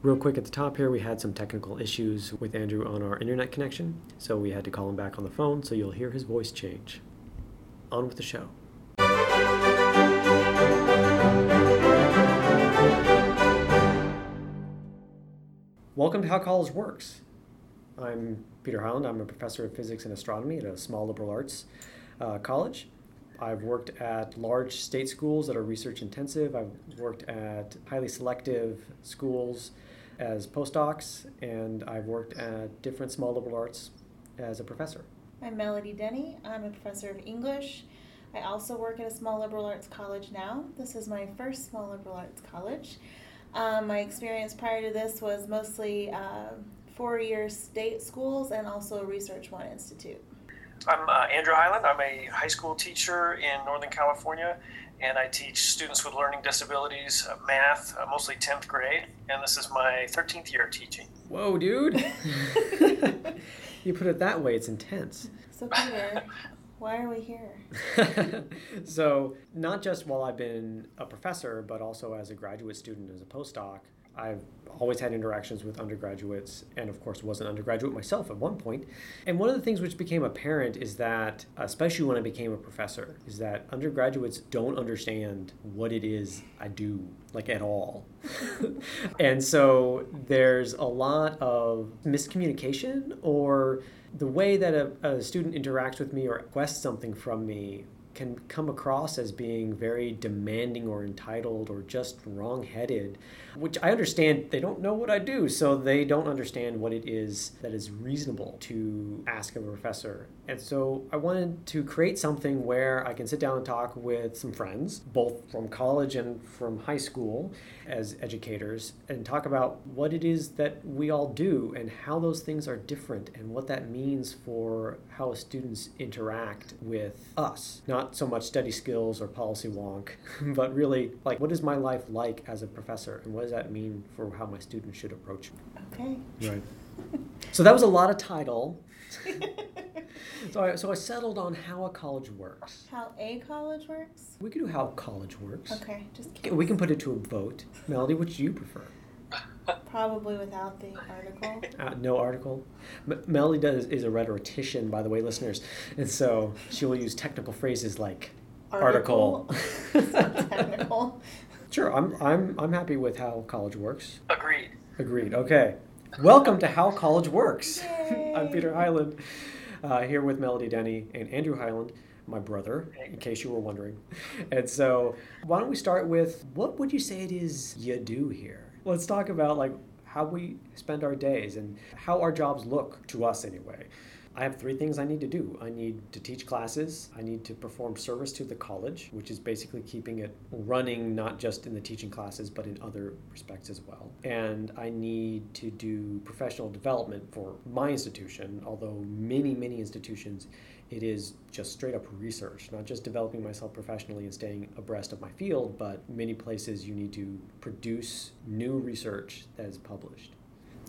Real quick at the top here, we had some technical issues with Andrew on our internet connection, so we had to call him back on the phone, so you'll hear his voice change. On with the show. Welcome to How College Works. I'm Peter Highland. I'm a professor of physics and astronomy at a small liberal arts uh, college. I've worked at large state schools that are research intensive. I've worked at highly selective schools as postdocs, and I've worked at different small liberal arts as a professor. I'm Melody Denny. I'm a professor of English. I also work at a small liberal arts college now. This is my first small liberal arts college. Um, my experience prior to this was mostly uh, four year state schools and also Research One Institute. I'm uh, Andrew Highland. I'm a high school teacher in Northern California, and I teach students with learning disabilities uh, math, uh, mostly 10th grade, and this is my 13th year teaching. Whoa, dude! you put it that way, it's intense. So, Peter, why are we here? so, not just while I've been a professor, but also as a graduate student, as a postdoc, I've always had interactions with undergraduates, and of course, was an undergraduate myself at one point. And one of the things which became apparent is that, especially when I became a professor, is that undergraduates don't understand what it is I do, like at all. and so there's a lot of miscommunication or the way that a, a student interacts with me or requests something from me can come across as being very demanding or entitled or just wrong-headed which i understand they don't know what i do so they don't understand what it is that is reasonable to ask of a professor. And so i wanted to create something where i can sit down and talk with some friends both from college and from high school as educators and talk about what it is that we all do and how those things are different and what that means for how students interact with us not not so much study skills or policy wonk, but really like what is my life like as a professor and what does that mean for how my students should approach me? Okay. Right. so that was a lot of title. so I, so I settled on how a college works. How a college works? We could do how college works. Okay, just We can put it to a vote. Melody, which do you prefer? Probably without the article. Uh, no article. M- Melody does is a rhetorician, by the way, listeners, and so she will use technical phrases like article. article. technical. Sure, I'm I'm I'm happy with how college works. Agreed. Agreed. Okay. Welcome to How College Works. Yay. I'm Peter Highland, uh, here with Melody Denny and Andrew Highland, my brother, in case you were wondering. And so, why don't we start with what would you say it is you do here? Let's talk about like how we spend our days and how our jobs look to us anyway. I have three things I need to do. I need to teach classes. I need to perform service to the college, which is basically keeping it running not just in the teaching classes, but in other respects as well. And I need to do professional development for my institution, although many, many institutions it is just straight up research, not just developing myself professionally and staying abreast of my field, but many places you need to produce new research that is published.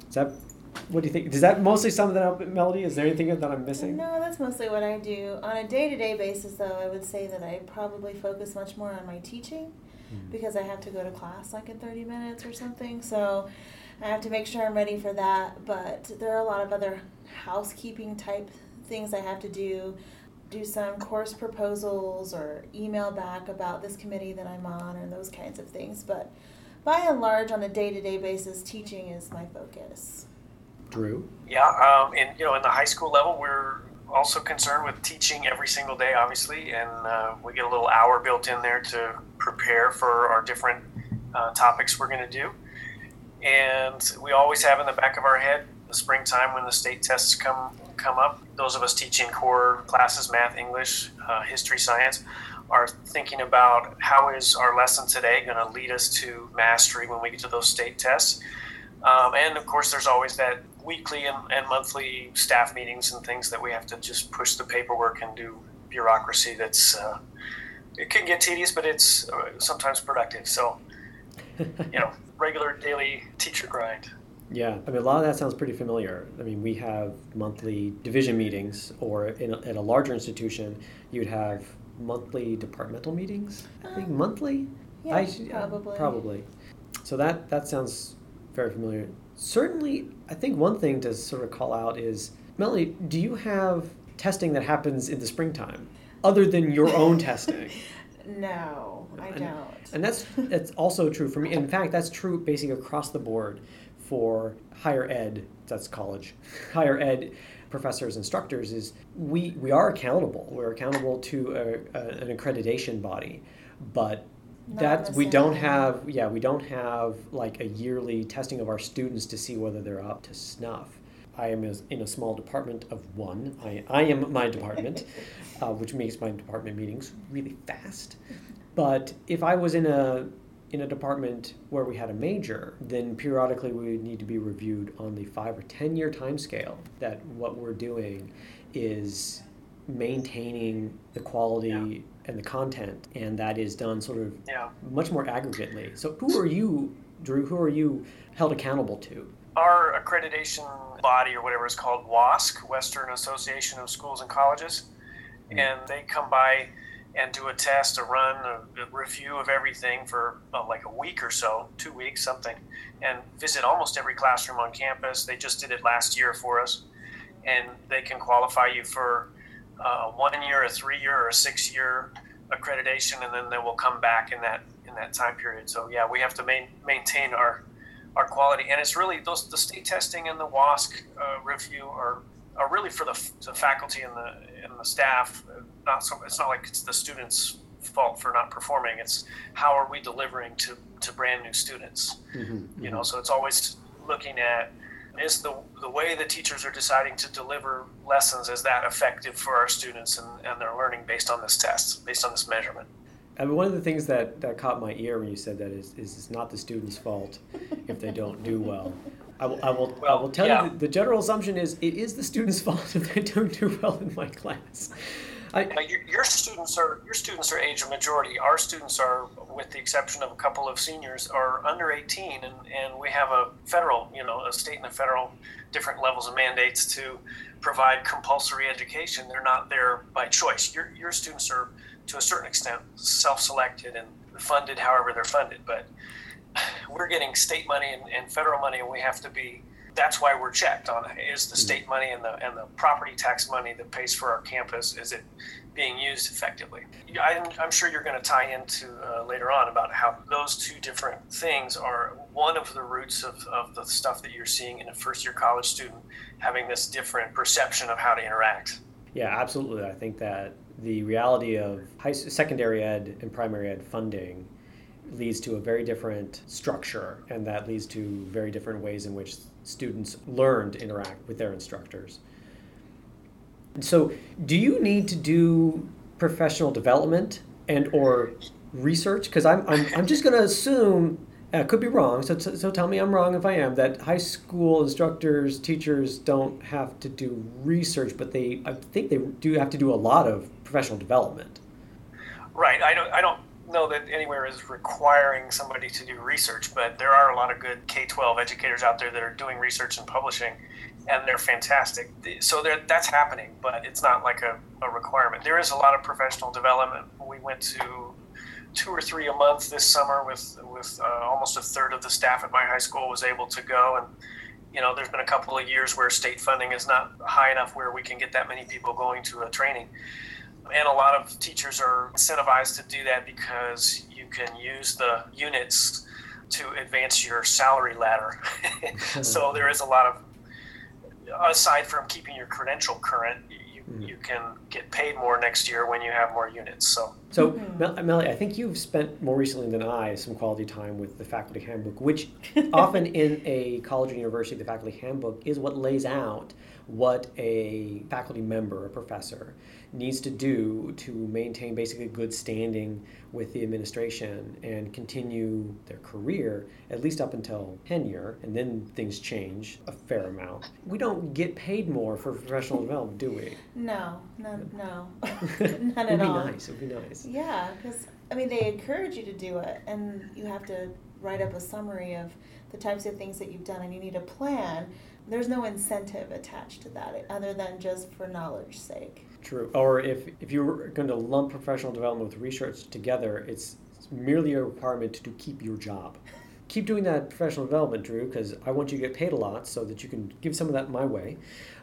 Is that what do you think? Does that mostly sum that up, Melody? Is there anything that I'm missing? No, that's mostly what I do. On a day to day basis, though, I would say that I probably focus much more on my teaching Mm. because I have to go to class like in 30 minutes or something. So I have to make sure I'm ready for that. But there are a lot of other housekeeping type things I have to do. Do some course proposals or email back about this committee that I'm on and those kinds of things. But by and large, on a day to day basis, teaching is my focus. Drew? Yeah, um, and you know, in the high school level, we're also concerned with teaching every single day, obviously, and uh, we get a little hour built in there to prepare for our different uh, topics we're going to do. And we always have in the back of our head the springtime when the state tests come come up. Those of us teaching core classes, math, English, uh, history, science, are thinking about how is our lesson today going to lead us to mastery when we get to those state tests. Um, and of course, there's always that weekly and, and monthly staff meetings and things that we have to just push the paperwork and do bureaucracy. That's uh, it can get tedious, but it's uh, sometimes productive. So, you know, regular daily teacher grind. Yeah, I mean, a lot of that sounds pretty familiar. I mean, we have monthly division meetings, or in a, at a larger institution, you'd have monthly departmental meetings. I think Um, monthly. Yeah, I- probably. Probably. So that that sounds very familiar. Certainly, I think one thing to sort of call out is Melanie, do you have testing that happens in the springtime other than your own testing? No, I And- don't. And that's that's also true for me. In fact, that's true basically across the board for higher ed, that's college, higher ed professors, instructors, is we, we are accountable. We're accountable to a, a, an accreditation body, but The we don't have yeah we don't have like a yearly testing of our students to see whether they're up to snuff. I am in a small department of one. I, I am my department, uh, which makes my department meetings really fast. But if I was in a in a department where we had a major, then periodically we would need to be reviewed on the five or ten year time scale. That what we're doing is maintaining the quality. And the content, and that is done sort of Yeah. much more aggregately. So who are you, Drew? Who are you held accountable to? Our accreditation body, or whatever it's called, WASC, Western Association of Schools and Colleges, and they come by and do a test, a run, a, a review of everything for uh, like a week or so, two weeks, something, and visit almost every classroom on campus. They just did it last year for us, and they can qualify you for uh, one year, a three year, or a six year accreditation, and then they will come back in that in that time period. So yeah, we have to main, maintain our our quality, and it's really those the state testing and the WASC uh, review are are really for the, the faculty and the and the staff. Not so it's not like it's the students' fault for not performing. It's how are we delivering to to brand new students. Mm-hmm. You know, so it's always looking at is the the way the teachers are deciding to deliver lessons is that effective for our students and, and their learning based on this test, based on this measurement. I mean, one of the things that, that caught my ear when you said that is, is it's not the student's fault if they don't do well. I will, I will, I will tell yeah. you the, the general assumption is it is the student's fault if they don't do well in my class. I, your, your students are your students are age of majority. Our students are, with the exception of a couple of seniors, are under 18, and, and we have a federal, you know, a state and a federal different levels of mandates to provide compulsory education. They're not there by choice. Your your students are, to a certain extent, self-selected and funded however they're funded, but we're getting state money and, and federal money, and we have to be. That's why we're checked on is the state money and the and the property tax money that pays for our campus is it being used effectively. I'm, I'm sure you're going to tie into uh, later on about how those two different things are one of the roots of, of the stuff that you're seeing in a first year college student having this different perception of how to interact. yeah, absolutely. I think that the reality of high, secondary ed and primary ed funding leads to a very different structure, and that leads to very different ways in which students learn to interact with their instructors. So, do you need to do professional development and or research? Because I'm, I'm, I'm just going to assume, I could be wrong, so, so so tell me I'm wrong if I am, that high school instructors, teachers don't have to do research, but they, I think they do have to do a lot of professional development. Right. I don't. I don't know that anywhere is requiring somebody to do research, but there are a lot of good K-12 educators out there that are doing research and publishing, and they're fantastic. So that's happening, but it's not like a, a requirement. There is a lot of professional development. We went to two or three a month this summer with with uh, almost a third of the staff at my high school was able to go and you know there's been a couple of years where state funding is not high enough where we can get that many people going to a training and a lot of teachers are incentivized to do that because you can use the units to advance your salary ladder. So there is a lot of aside from keeping your credential current you, you can get paid more next year when you have more units so. So, Mhm. Mel- Melly, I think you've spent more recently than I some quality time with the faculty handbook, which often in a college or university, the faculty handbook is what lays out what a faculty member, a professor, needs to do to maintain basically good standing with the administration and continue their career at least up until tenure, and then things change a fair amount. We don't get paid more for professional development, do we? No, none, no, It would at be all. nice. It would be nice. Yeah, because I mean, they encourage you to do it, and you have to write up a summary of the types of things that you've done, and you need a plan. There's no incentive attached to that, other than just for knowledge sake. True. Or if, if you're going to lump professional development with research together, it's, it's merely a requirement to keep your job. keep doing that professional development, Drew, because I want you to get paid a lot so that you can give some of that my way.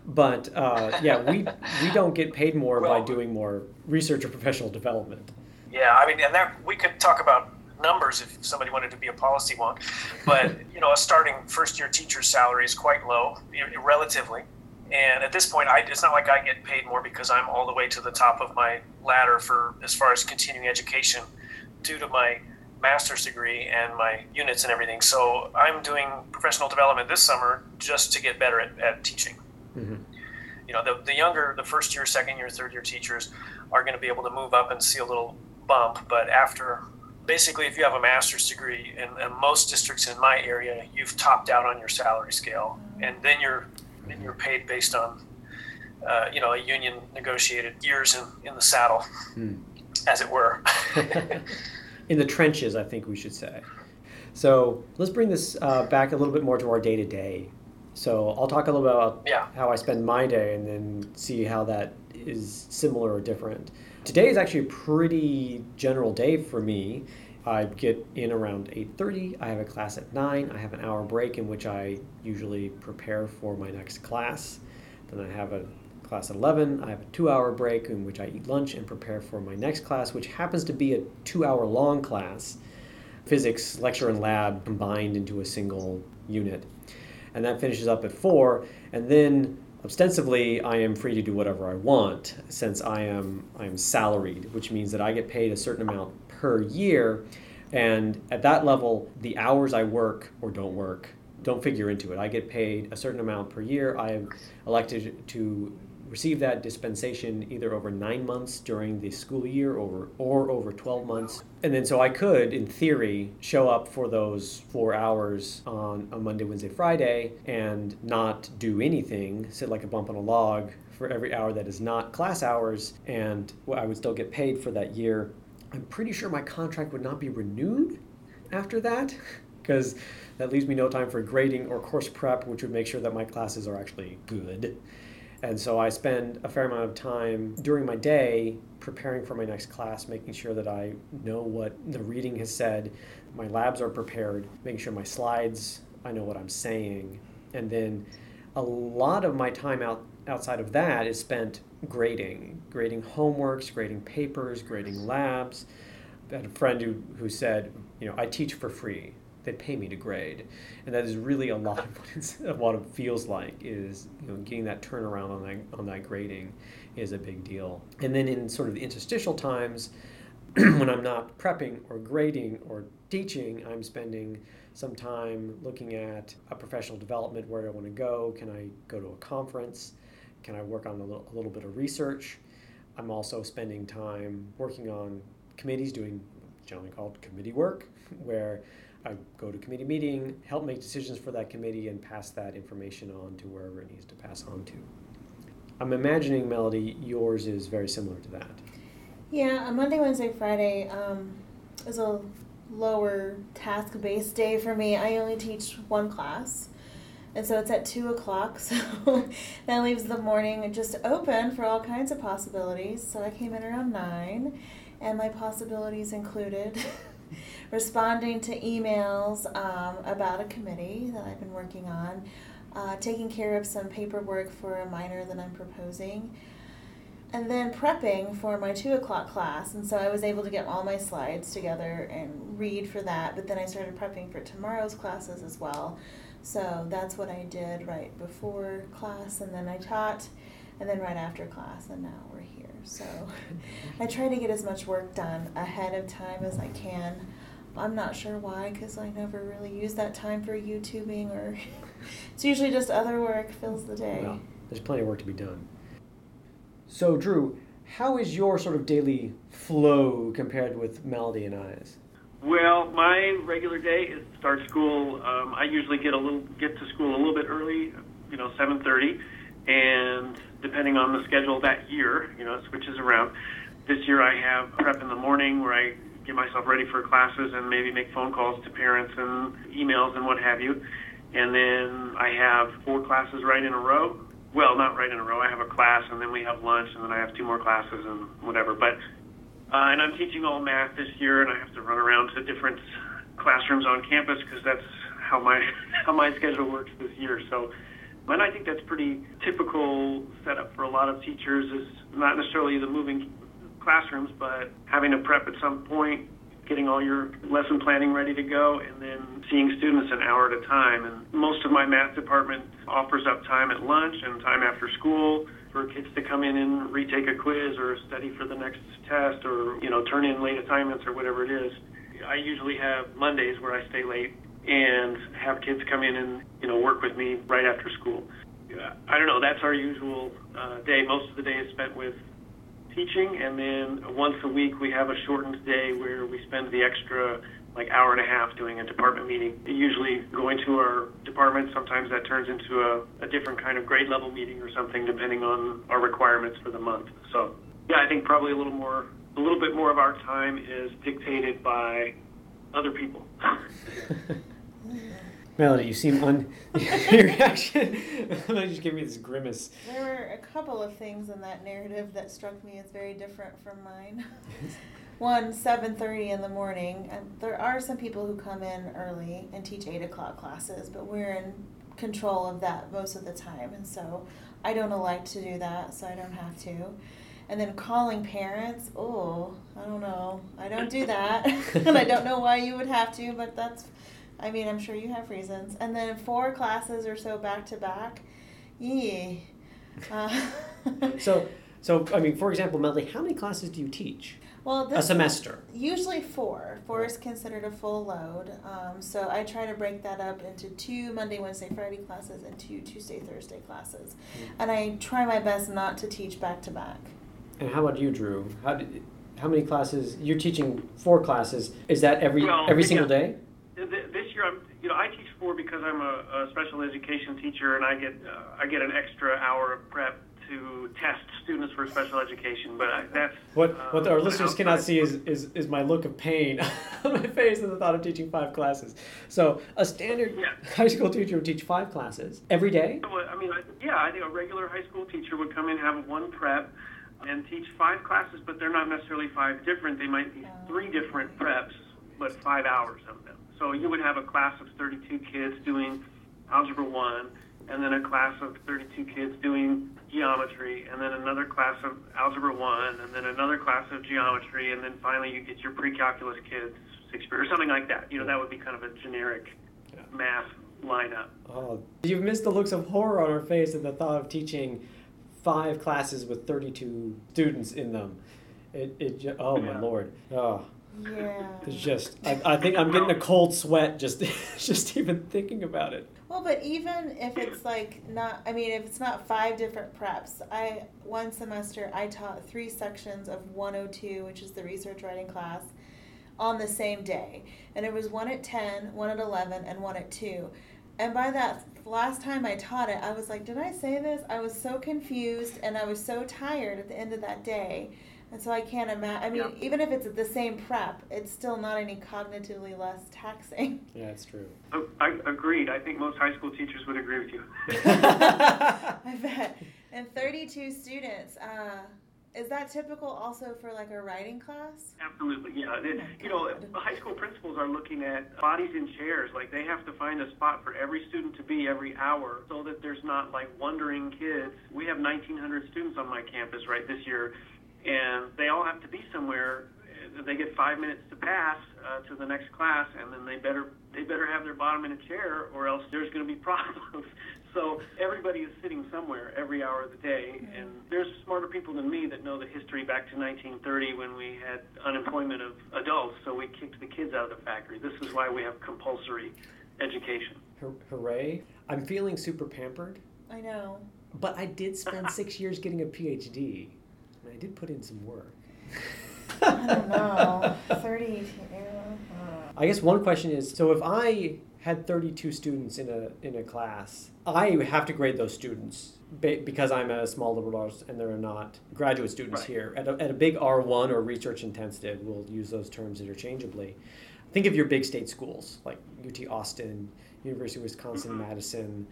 But uh, yeah, we we don't get paid more well, by doing more research or professional development. Yeah, I mean, and that we could talk about numbers if somebody wanted to be a policy wonk. But you know, a starting first year teacher's salary is quite low, relatively. And at this point, I, it's not like I get paid more because I'm all the way to the top of my ladder for as far as continuing education, due to my master's degree and my units and everything. So I'm doing professional development this summer just to get better at, at teaching. Mm-hmm. You know, the, the younger, the first year, second year, third year teachers are going to be able to move up and see a little bump. But after basically, if you have a master's degree, in, in most districts in my area, you've topped out on your salary scale, and then you're then you're paid based on uh, you know a union negotiated years in, in the saddle, hmm. as it were. in the trenches, I think we should say. So let's bring this uh, back a little bit more to our day to day. So I'll talk a little bit about yeah. how I spend my day, and then see how that is similar or different. Today is actually a pretty general day for me. I get in around 8:30. I have a class at 9. I have an hour break in which I usually prepare for my next class. Then I have a class at 11. I have a 2-hour break in which I eat lunch and prepare for my next class, which happens to be a 2-hour long class. Physics lecture and lab combined into a single unit. And that finishes up at 4, and then ostensibly I am free to do whatever I want since I am I am salaried, which means that I get paid a certain amount per year and at that level the hours I work or don't work don't figure into it. I get paid a certain amount per year. I am elected to receive that dispensation either over nine months during the school year or, or over 12 months. And then so I could, in theory, show up for those four hours on a Monday, Wednesday, Friday and not do anything, sit like a bump on a log for every hour that is not class hours, and I would still get paid for that year. I'm pretty sure my contract would not be renewed after that because that leaves me no time for grading or course prep, which would make sure that my classes are actually good. And so I spend a fair amount of time during my day preparing for my next class, making sure that I know what the reading has said, my labs are prepared, making sure my slides, I know what I'm saying. And then a lot of my time out, outside of that is spent grading, grading homeworks, grading papers, grading labs. I had a friend who, who said, you know, I teach for free they pay me to grade, and that is really a lot of what, it's, it feels like. Is you know getting that turnaround on that on that grading is a big deal. And then in sort of the interstitial times, when I'm not prepping or grading or teaching, I'm spending some time looking at a professional development. Where do I want to go? Can I go to a conference? Can I work on a little, a little bit of research? I'm also spending time working on committees, doing generally called committee work, where I go to committee meeting, help make decisions for that committee, and pass that information on to wherever it needs to pass on to. I'm imagining, Melody, yours is very similar to that. Yeah, a Monday, Wednesday, Friday um, is a lower task based day for me. I only teach one class. And so it's at 2 o'clock, so that leaves the morning just open for all kinds of possibilities. So I came in around 9, and my possibilities included responding to emails um, about a committee that I've been working on, uh, taking care of some paperwork for a minor that I'm proposing, and then prepping for my two o'clock class. And so I was able to get all my slides together and read for that, but then I started prepping for tomorrow's classes as well. So that's what I did right before class, and then I taught, and then right after class, and now we're here. So I try to get as much work done ahead of time as I can. I'm not sure why, because I never really use that time for YouTubing or it's usually just other work fills the day. Well, there's plenty of work to be done. So, Drew, how is your sort of daily flow compared with Melody and I's? Well, my regular day is start school. Um, I usually get a little get to school a little bit early, you know, 7:30, and depending on the schedule that year, you know, it switches around. This year I have prep in the morning where I get myself ready for classes and maybe make phone calls to parents and emails and what have you. And then I have four classes right in a row. Well, not right in a row. I have a class and then we have lunch and then I have two more classes and whatever. But uh, and I'm teaching all math this year and I have to run around to different classrooms on campus because that's how my how my schedule works this year. So, and I think that's pretty typical setup for a lot of teachers is not necessarily the moving classrooms, but having a prep at some point, getting all your lesson planning ready to go, and then seeing students an hour at a time. And most of my math department offers up time at lunch and time after school for kids to come in and retake a quiz or study for the next test or you know turn in late assignments or whatever it is. I usually have Mondays where I stay late and have kids come in and you know work with me right after school. I don't know. That's our usual uh, day. Most of the day is spent with teaching, and then once a week we have a shortened day where we spend the extra like hour and a half doing a department meeting. Usually going to our department, sometimes that turns into a, a different kind of grade level meeting or something depending on our requirements for the month. So yeah, I think probably a little more, a little bit more of our time is dictated by other people. Melody, you seem un. your reaction. you just gave me this grimace. There were a couple of things in that narrative that struck me as very different from mine. one 7.30 in the morning and there are some people who come in early and teach 8 o'clock classes but we're in control of that most of the time and so i don't elect to do that so i don't have to and then calling parents oh i don't know i don't do that and i don't know why you would have to but that's i mean i'm sure you have reasons and then four classes or so back to back yeah uh, so so i mean for example melody how many classes do you teach well, a semester. Usually four. Four is considered a full load. Um, so I try to break that up into two Monday, Wednesday, Friday classes and two Tuesday, Thursday classes. Mm-hmm. And I try my best not to teach back to back. And how about you, Drew? How did, how many classes? You're teaching four classes. Is that every well, every single day? This year, I'm you know I teach four because I'm a, a special education teacher, and I get uh, I get an extra hour of prep to test students for special education, but I, that's what uh, what our listeners cannot see is, is is my look of pain on my face at the thought of teaching five classes. So a standard yeah. high school teacher would teach five classes every day. I mean, yeah, I think a regular high school teacher would come in have one prep and teach five classes, but they're not necessarily five different. They might be three different preps, but five hours of them. So you would have a class of 32 kids doing algebra one, and then a class of 32 kids doing geometry, and then another class of algebra one, and then another class of geometry, and then finally you get your pre-calculus kids, sixth or something like that. You know, that would be kind of a generic yeah. math lineup. Oh, you've missed the looks of horror on our face at the thought of teaching five classes with 32 students in them. It, it, oh yeah. my lord. Oh. Yeah. It's just, I, I think I'm getting a cold sweat just, just even thinking about it. Well, but even if it's like not, I mean, if it's not five different preps, I, one semester, I taught three sections of 102, which is the research writing class, on the same day. And it was one at 10, one at 11, and one at 2. And by that last time I taught it, I was like, did I say this? I was so confused and I was so tired at the end of that day and so I can't imagine. I mean, even if it's the same prep, it's still not any cognitively less taxing. Yeah, it's true. Oh, I agreed. I think most high school teachers would agree with you. I bet. And 32 students. Uh, is that typical also for like a writing class? Absolutely, yeah. Oh you know, high school principals are looking at bodies in chairs. Like they have to find a spot for every student to be every hour so that there's not like wandering kids. We have 1,900 students on my campus right this year and they all have to be somewhere. They get five minutes to pass uh, to the next class, and then they better they better have their bottom in a chair, or else there's going to be problems. so everybody is sitting somewhere every hour of the day, and there's smarter people than me that know the history back to 1930 when we had unemployment of adults, so we kicked the kids out of the factory. This is why we have compulsory education. Hooray! I'm feeling super pampered. I know. But I did spend six years getting a PhD. I did put in some work. I don't know. 32. I guess one question is so if I had 32 students in a in a class, I have to grade those students because I'm a small liberal arts and there are not graduate students right. here. At a, at a big R1 or research intensive, we'll use those terms interchangeably. Think of your big state schools like UT Austin, University of Wisconsin mm-hmm. Madison,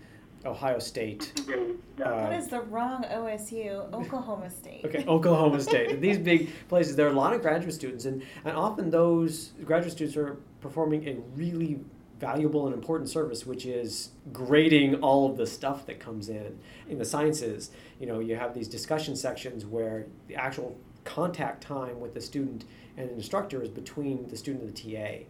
Ohio State. Uh, that is the wrong OSU, Oklahoma State. Okay, Oklahoma State. These big places, there are a lot of graduate students, and, and often those graduate students are performing a really valuable and important service, which is grading all of the stuff that comes in. In the sciences, you know, you have these discussion sections where the actual contact time with the student and the instructor is between the student and the TA.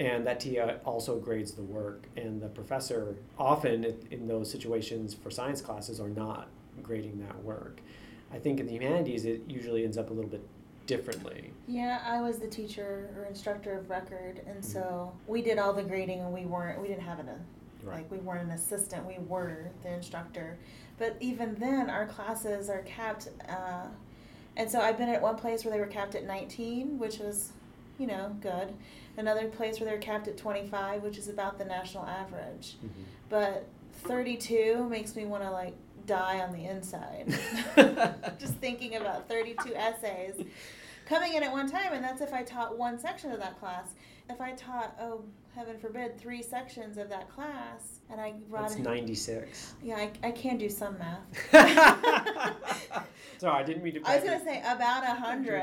And that TA also grades the work, and the professor often in- those situations for science classes are not grading that work. I think in the humanities, it usually ends up a little bit differently. Yeah, I was the teacher or instructor of record, and Mhm. so we did all the grading, and we weren't, we didn't have an, Right. like, we weren't an assistant, we were the instructor. But even then, our classes are capped, uh, and so I've been at one place where they were capped at 19, which was, you know, good. Another place where they're capped at 25, which is about the national average. Mhm. But 32 makes me want to, like, die on the inside. Just thinking about 32 essays coming in at one time, and that's if I taught one section of that class. If I taught, oh, heaven forbid, three sections of that class, and I brought That's in, 96. yeah, I, I can do some math. Sorry, I didn't mean to. I was gonna say about a hundred.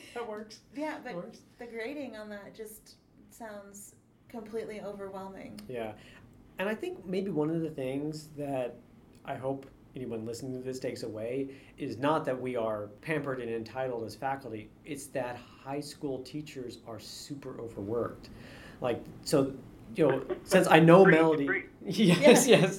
that works. yeah, but works. the grading on that just sounds completely overwhelming. Yeah. And I think maybe one of the things that I hope anyone listening to this takes away is not that we are pampered and entitled as faculty, it's that high school teachers are super overworked. Like, so, you know, since I know Melody. agree. Yes, Yeah. yes,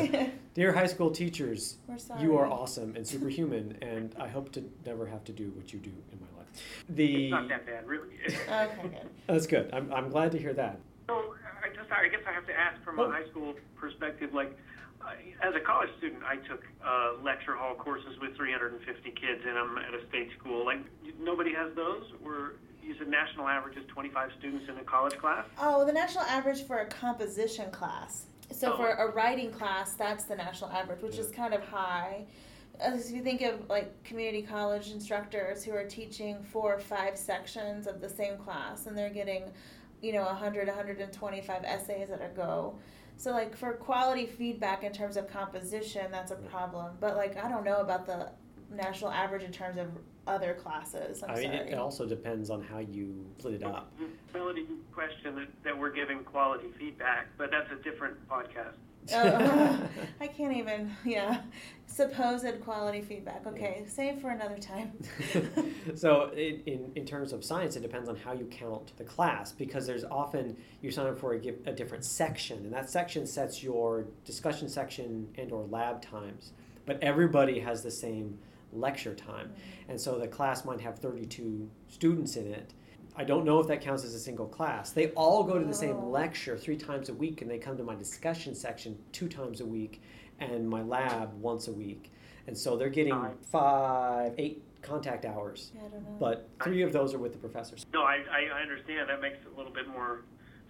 yes. Yay. Dear high school teachers, you are awesome and superhuman, and I hope to never have to do what you do in my life. The It's not that bad, really. Okay, good. that's good. I'm, I'm glad to hear that. So I just I guess I have to ask from Oh. a high school perspective, like uh, as a college student, I took uh, lecture hall courses with 350 kids in them at a state school. Like nobody has those. Where you said national average is 25 students in a college class. Oh, the national average for a composition class. So Oh. for a writing class, that's the national average, which is kind of high. As you think of like community college instructors who are teaching four or five sections of the same class, and they're getting, you know, 100, 125 essays at a go. So like for quality feedback in terms of composition, that's a problem. But like I don't know about the national average in terms of other classes. I'm I mean, sorry. it, it also depends on how you split it up. Melody question that, that we're giving quality feedback, but that's a different podcast. Oh, I can't even, yeah. Supposed quality feedback. Okay, save for another time. so in, in, in terms of science it depends on how you count the class because there's often you sign up for a, a different section and that section sets your discussion section and or lab times but everybody has the same lecture time and so the class might have 32 students in it i don't know if that counts as a single class they all go to the same Oh. lecture three times a week and they come to my discussion section two times a week and my lab once a week and so they're getting five eight contact hours Yeah, I don't know. but three of those are with the professors No, I, I I understand. That makes a little bit more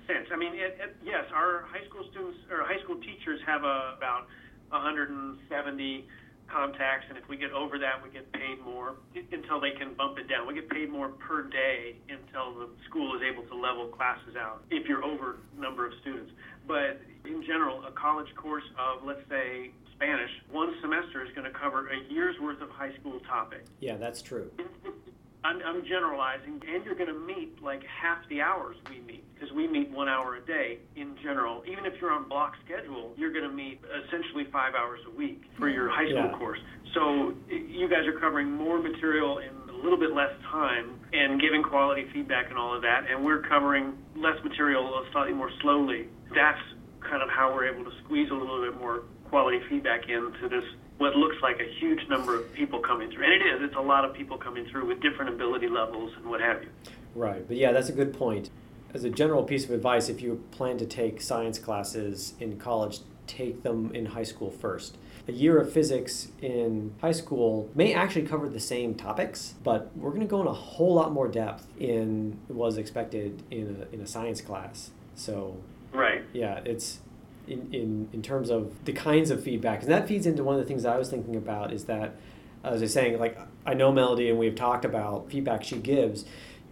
sense. I mean, it, it, yes, our high school students or high school teachers have a, about 170 contacts, and if we get over that, we get paid more until they can bump it down. We get paid more per day until the school is able to level classes out if you're over number of students. But in general, a college course of, let's say, Spanish, one semester is going to cover a year's worth of high school topic. yeah that's true I'm, I'm generalizing, and you're going to meet like half the hours we because we meet one hour a day in general. Even if you're on block schedule, you're going to meet essentially five hours a week for your high school Yeah. course. So you guys are covering more material in a little bit less time and giving quality feedback and all of that, and we're covering less material uh, slightly more slowly. That's kind of how we're able to squeeze a little bit more quality feedback into this what looks like a huge number of people coming through. And it is, it's a lot of people coming through with different ability levels and what have you. right but yeah that's a good point as a general piece of advice if you plan to take science classes in college take them in high school first a year of physics in high school may actually cover the same topics but we're going to go in a whole lot more depth in was expected in a, in a science class so Right. yeah, it's in, in, in terms of the kinds of feedback. And that feeds into one of the things I was thinking about is that, as I was saying, like, I know Melody and we've talked about feedback she gives.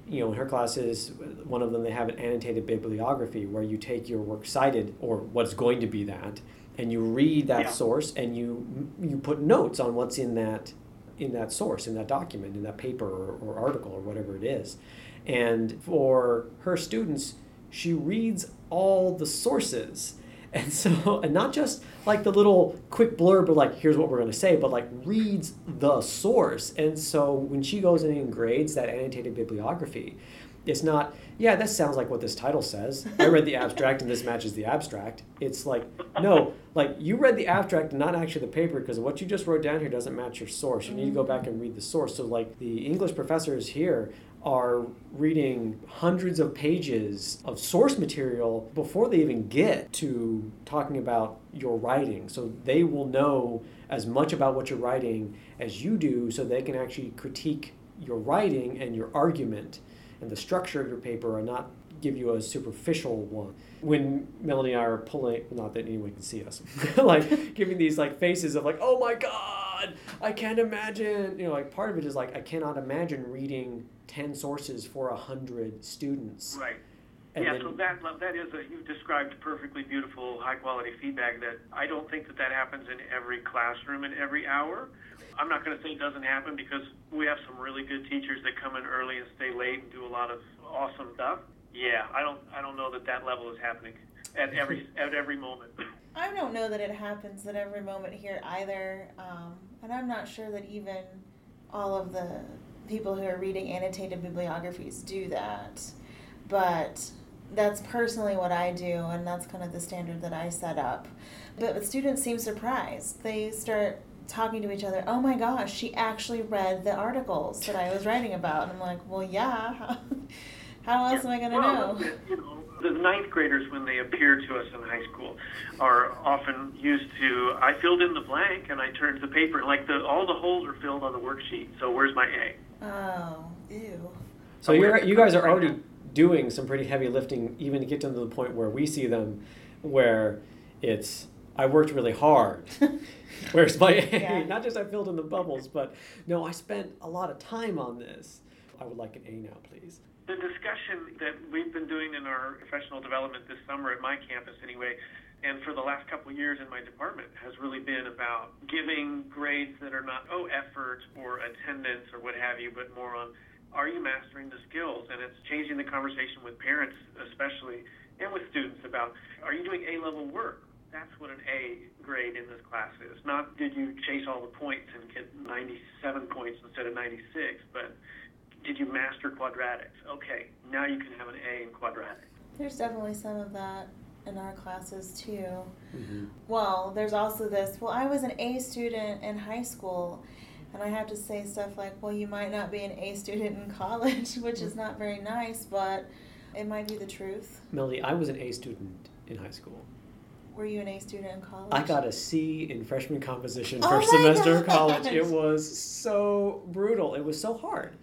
You know, in her classes, one of them, they have an annotated bibliography where you take your work cited, or what's going to be that, and you read that Yeah. source and you you put notes on what's in that in that source in that document in that paper or, or article or whatever it is and for her students she reads all the sources and so and not just like the little quick blurb of like here's what we're going to say but like reads the source. And so when she goes in and grades that annotated bibliography it's not yeah that sounds like what this title says. I read the abstract and this matches the abstract. It's like no like you read the abstract and not actually the paper because what you just wrote down here doesn't match your source. You need to go back and read the source. So like the english professors here are reading hundreds of pages of source material before they even get to talking about your writing. So they will know as much about what you're writing as you do, so they can actually critique your writing and your argument and the structure of your paper and not give you a superficial one. When Melanie and I are pulling, not that anyone can see us, like giving these like faces of like, oh my god, I can't imagine. You know, like part of it is like I cannot imagine reading ten sources for a hundred students. Right. And yeah, then- so that that is a you've described perfectly beautiful, high quality feedback. That I don't think that that happens in every classroom in every hour. I'm not going to say it doesn't happen because we have some really good teachers that come in early and stay late and do a lot of awesome stuff. Yeah, I don't I don't know that that level is happening at every at every moment. I don't know that it happens at every moment here either, um, and I'm not sure that even all of the people who are reading annotated bibliographies do that. But that's personally what I do, and that's kind of the standard that I set up. But the students seem surprised. They start talking to each other. Oh my gosh, she actually read the articles that I was writing about. And I'm like, well, yeah. How, how else am I going to know? You know, the ninth graders, when they appear to us in high school, are often used to. I filled in the blank and I turned the paper like the all the holes are filled on the worksheet. So where's my A? Oh, ew. So you're, you guys are already doing some pretty heavy lifting, even to get to the point where we see them, where it's I worked really hard. Where's my A? Yeah. Not just I filled in the bubbles, but no, I spent a lot of time on this. I would like an A now, please. The discussion that we've been doing in our professional development this summer at my campus, anyway, and for the last couple of years in my department, has really been about giving grades that are not, oh, effort or attendance or what have you, but more on are you mastering the skills? And it's changing the conversation with parents, especially, and with students about are you doing A level work? That's what an A grade in this class is. Not did you chase all the points and get 97 points instead of 96, but did you master quadratics? Okay, now you can have an A in quadratics. There's definitely some of that in our classes too. Mm-hmm. Well, there's also this. Well, I was an A student in high school, and I have to say stuff like, "Well, you might not be an A student in college," which is not very nice, but it might be the truth. Melody, I was an A student in high school. Were you an A student in college? I got a C in freshman composition Oh first my semester of college. It was so brutal. It was so hard.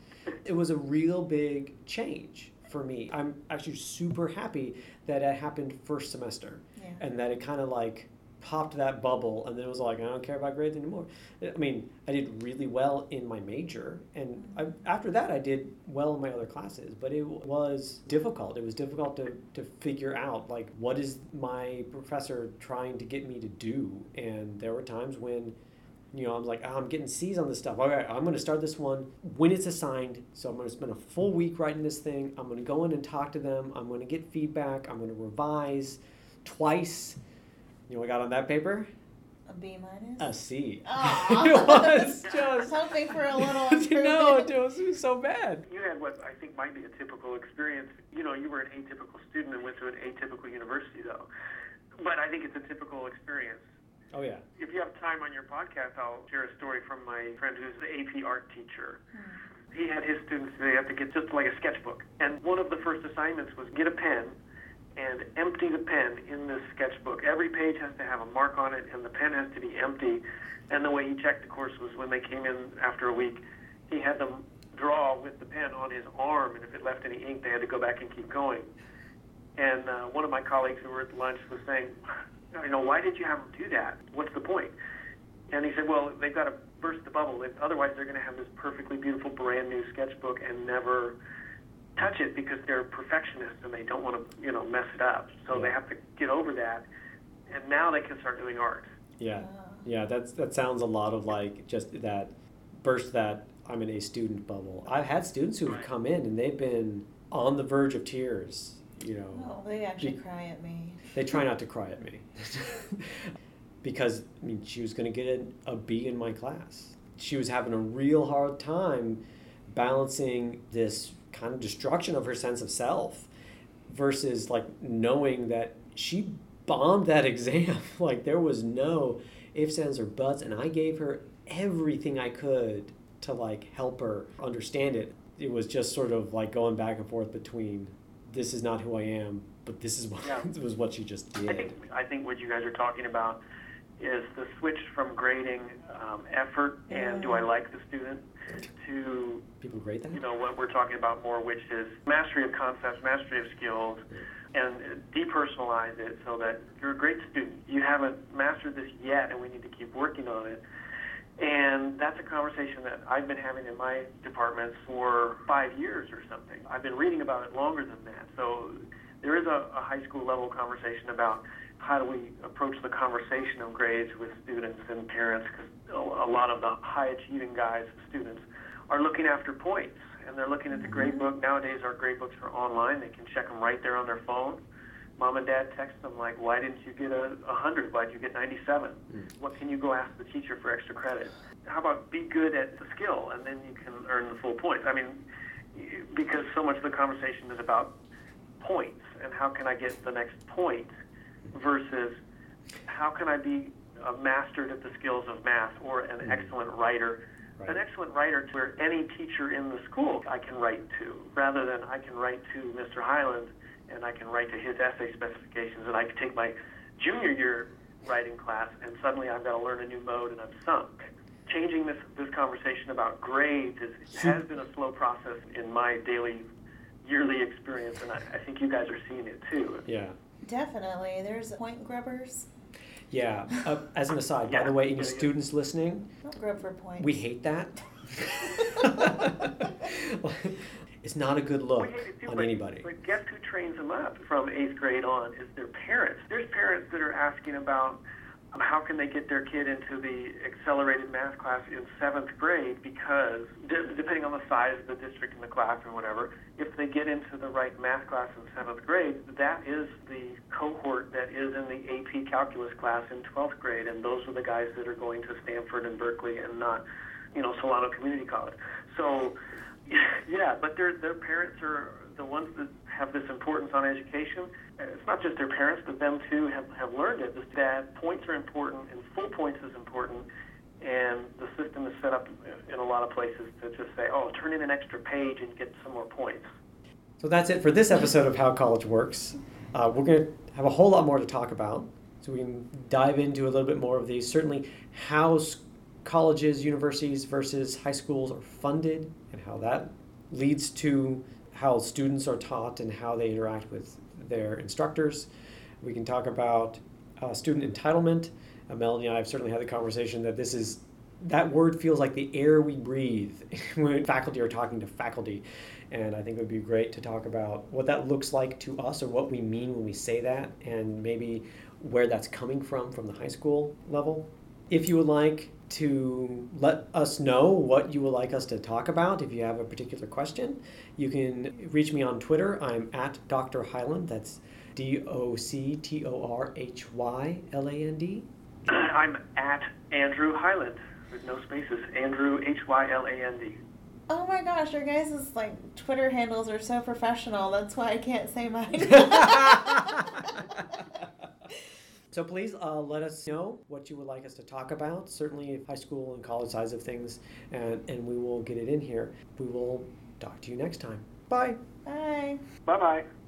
It was a real big change for me. I'm actually super happy that it happened first semester Yeah. and that it kind of like popped that bubble and then it was like I don't care about grades anymore. I mean, I did really well in my major and mm-hmm. I, after that I did well in my other classes, but it was difficult. It was difficult to, to figure out like what is my professor trying to get me to do and there were times when you know, I'm like, oh, I'm getting C's on this stuff. All right, I'm going to start this one when it's assigned. So I'm going to spend a full week writing this thing. I'm going to go in and talk to them. I'm going to get feedback. I'm going to revise twice. You know, what I got on that paper A B minus. a C. Aw. it was I was just hoping for a little no, improvement. it was, it was so bad. You had what I think might be a typical experience. You know, you were an atypical student and went to an atypical university, though. But I think it's a typical experience. Oh yeah. If you have time on your podcast, I'll share a story from my friend who's the AP art teacher. He had his students, they have to get just like a sketchbook. And one of the first assignments was get a pen and empty the pen in this sketchbook. Every page has to have a mark on it, and the pen has to be empty. And the way he checked the course was when they came in after a week, he had them draw with the pen on his arm, and if it left any ink, they had to go back and keep going. And uh, one of my colleagues who were at lunch was saying, you know, why did you have them do that? What's the point? And he said, well, they've got to burst the bubble. Otherwise, they're going to have this perfectly beautiful, brand new sketchbook and never touch it because they're perfectionists and they don't want to, you know, mess it up. So they have to get over that. and now they can start doing art. Yeah, Oh. yeah. That's that sounds a lot of like just that burst that I'm in a student bubble. I've had students who have Right. come in and they've been on the verge of tears. You know, Oh, they actually Be- cry at me. they try not to cry at me because I mean she was going to get a, a B in my class. She was having a real hard time balancing this kind of destruction of her sense of self versus like knowing that she bombed that exam. like there was no ifs, ands, or buts, and I gave her everything I could to like help her understand it. It was just sort of like going back and forth between this is not who I am, but this is what Yeah. was what she just did. I think I think what you guys are talking about is the switch from grading um, effort and do I like the student to People grade that. you know what we're talking about more, which is mastery of concepts, mastery of skills, and depersonalize it so that you're a great student. You haven't mastered this yet, and we need to keep working on it. And that's a conversation that I've been having in my department for five years or something. I've been reading about it longer than that. So there is a, a high school level conversation about how do we approach the conversation of grades with students and parents because a lot of the high achieving guys, students, are looking after points and they're looking at the mm-hmm. grade book. Nowadays, our grade books are online. They can check them right there on their phone. Mom and dad text them like, "Why didn't you get a, a hundred? Why did you get 97? What can you go ask the teacher for extra credit? How about be good at the skill and then you can earn the full points? I mean, because so much of the conversation is about points and how can I get the next point versus how can I be uh, mastered at the skills of math or an excellent writer. Right. An excellent writer to where any teacher in the school I can write to, rather than I can write to Mr. Hyland and I can write to his essay specifications and I can take my junior year writing class and suddenly I've got to learn a new mode and I'm sunk. Changing this, this conversation about grades is, has been a slow process in my daily, yearly experience, and I, I think you guys are seeing it too. Yeah. Definitely. There's point grubbers. Yeah. Uh, as an aside, by the way, any Yeah, yeah. students listening, Don't grub for points. we hate that. it's not a good look on but- anybody. But guess who trains them up from eighth grade on is their parents. There's parents that are asking about um, how can they get their kid into the accelerated math class in seventh grade because de- depending on the size of the district and the class and whatever, if they get into the right math class in seventh grade, that is the cohort that is in the AP calculus class in 12th grade, and those are the guys that are going to Stanford and Berkeley and not, you know, Solano Community College. So, yeah, but their their parents are the ones that have this importance on education. It's not just their parents, but them too have, have learned it that points are important and full points is important. And the system is set up in a lot of places to just say, oh, turn in an extra page and get some more points. So that's it for this episode of How College Works. Uh, we're going to have a whole lot more to talk about, so we can dive into a little bit more of these. Certainly, how colleges, universities versus high schools are funded, and how that leads to how students are taught and how they interact with their instructors. We can talk about uh, student entitlement. Uh, Melanie and I have certainly had the conversation that this is that word feels like the air we breathe when faculty are talking to faculty. And I think it would be great to talk about what that looks like to us or what we mean when we say that and maybe where that's coming from from the high school level. If you would like to let us know what you would like us to talk about, if you have a particular question, you can reach me on Twitter. I'm at Dr. Hyland. That's D O C T O R H Y L A N D. I'm at Andrew Hyland with no spaces. Andrew H Y L A N D. Oh my gosh, your guys' like Twitter handles are so professional. That's why I can't say mine. so please uh, let us know what you would like us to talk about. Certainly, high school and college sides of things, and, and we will get it in here. We will talk to you next time. Bye. Bye. Bye bye.